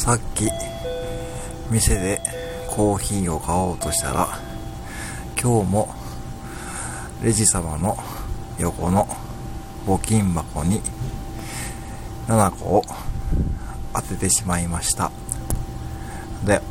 さっき店でコーヒーを買おうとしたら今日もレジ様の横の募金箱に7個を当ててしまいました。で